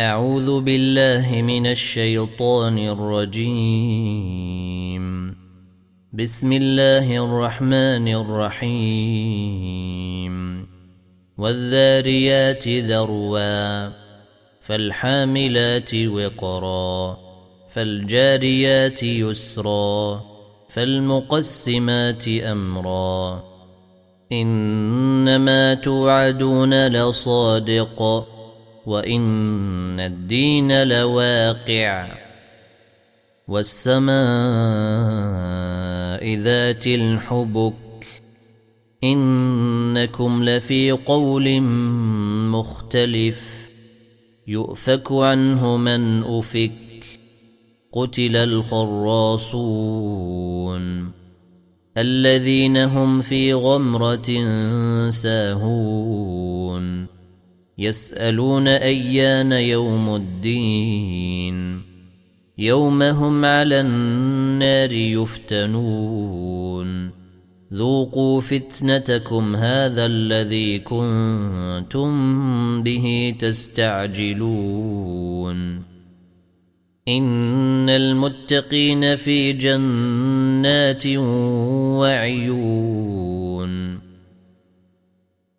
أعوذ بالله من الشيطان الرجيم. بسم الله الرحمن الرحيم. والذاريات ذروا فالحاملات وقرا فالجاريات يسرا فالمقسمات أمرا. إنما توعدون لصادق. وان الدين لواقع والسماء ذات الحبك انكم لفي قول مختلف يؤفك عنه من افك قتل الخراصون الذين هم في غمره ساهون يسألون أيان يوم الدين. يوم هم على النار يفتنون. ذوقوا فتنتكم هذا الذي كنتم به تستعجلون. إن المتقين في جنات وعيون.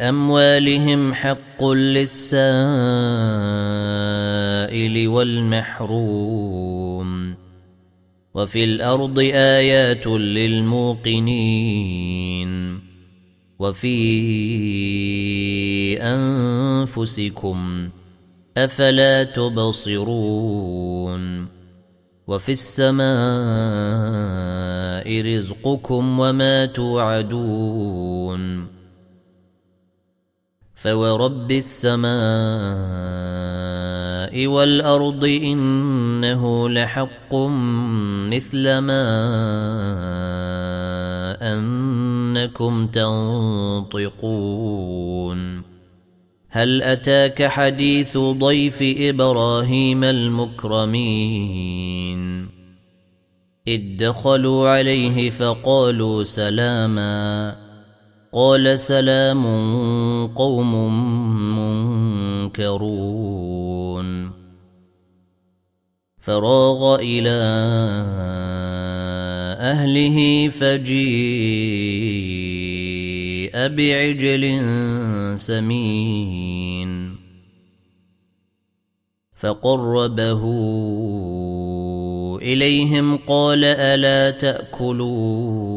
أموالهم حق للسائل والمحروم. وفي الأرض آيات للموقنين. وفي أنفسكم أفلا تبصرون. وفي السماء رزقكم وما توعدون. فورب السماء والارض انه لحق مثل ما انكم تنطقون هل اتاك حديث ضيف إبراهيم المكرمين اذ دخلوا عليه فقالوا سلاما قال سلام قوم منكرون. فراغ إلى أهله فجيء بعجل سمين. فقربه إليهم قال ألا تأكلون.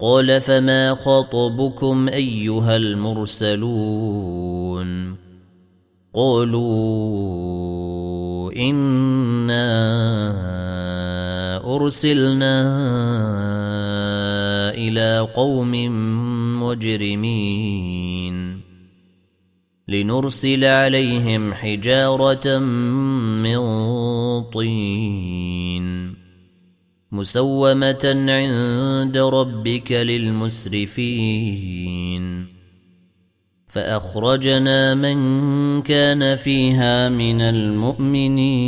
قال فما خطبكم أيها المرسلون قالوا إنا أرسلنا إلى قوم مجرمين لنرسل عليهم حجارة من طين مسومة عند ربك للمسرفين. فأخرجنا من كان فيها من المؤمنين.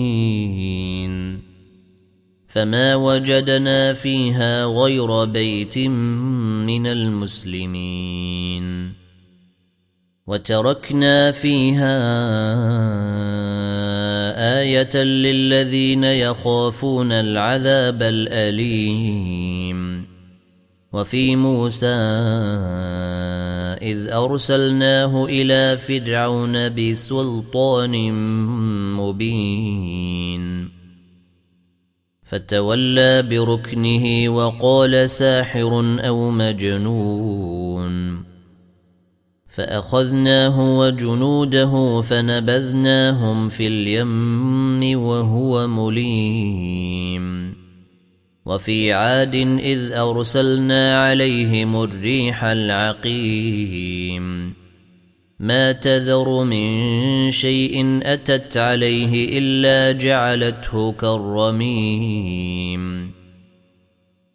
فما وجدنا فيها غير بيت من المسلمين. وتركنا فيها آية للذين يخافون العذاب الأليم. وفي موسى إذ أرسلناه إلى فرعون بسلطان مبين. فتولى بركنه وقال ساحر أو مجنون. فأخذناه وجنوده فنبذناهم في اليم وهو مليم. وفي عاد إذ أرسلنا عليهم الريح العقيم. ما تذر من شيء أتت عليه إلا جعلته كالرميم.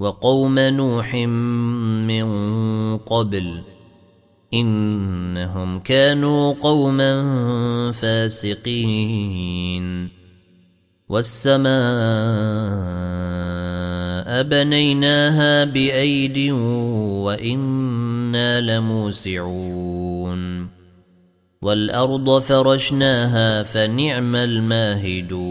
وقوم نوح من قبل إنهم كانوا قوما فاسقين. والسماء بنيناها بأيد وإنا لموسعون. والأرض فرشناها فنعم الماهدون.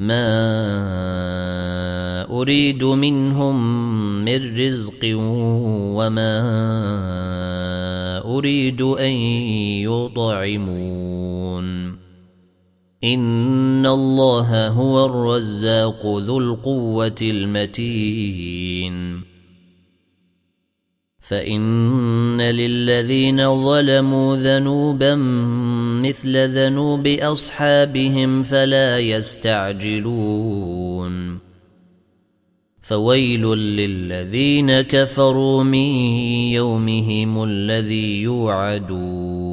ما اريد منهم من رزق وما اريد ان يطعمون ان الله هو الرزاق ذو القوه المتين فان للذين ظلموا ذنوبا مثل ذنوب أصحابهم فلا يستعجلون. فويل للذين كفروا من يومهم الذي يوعدون.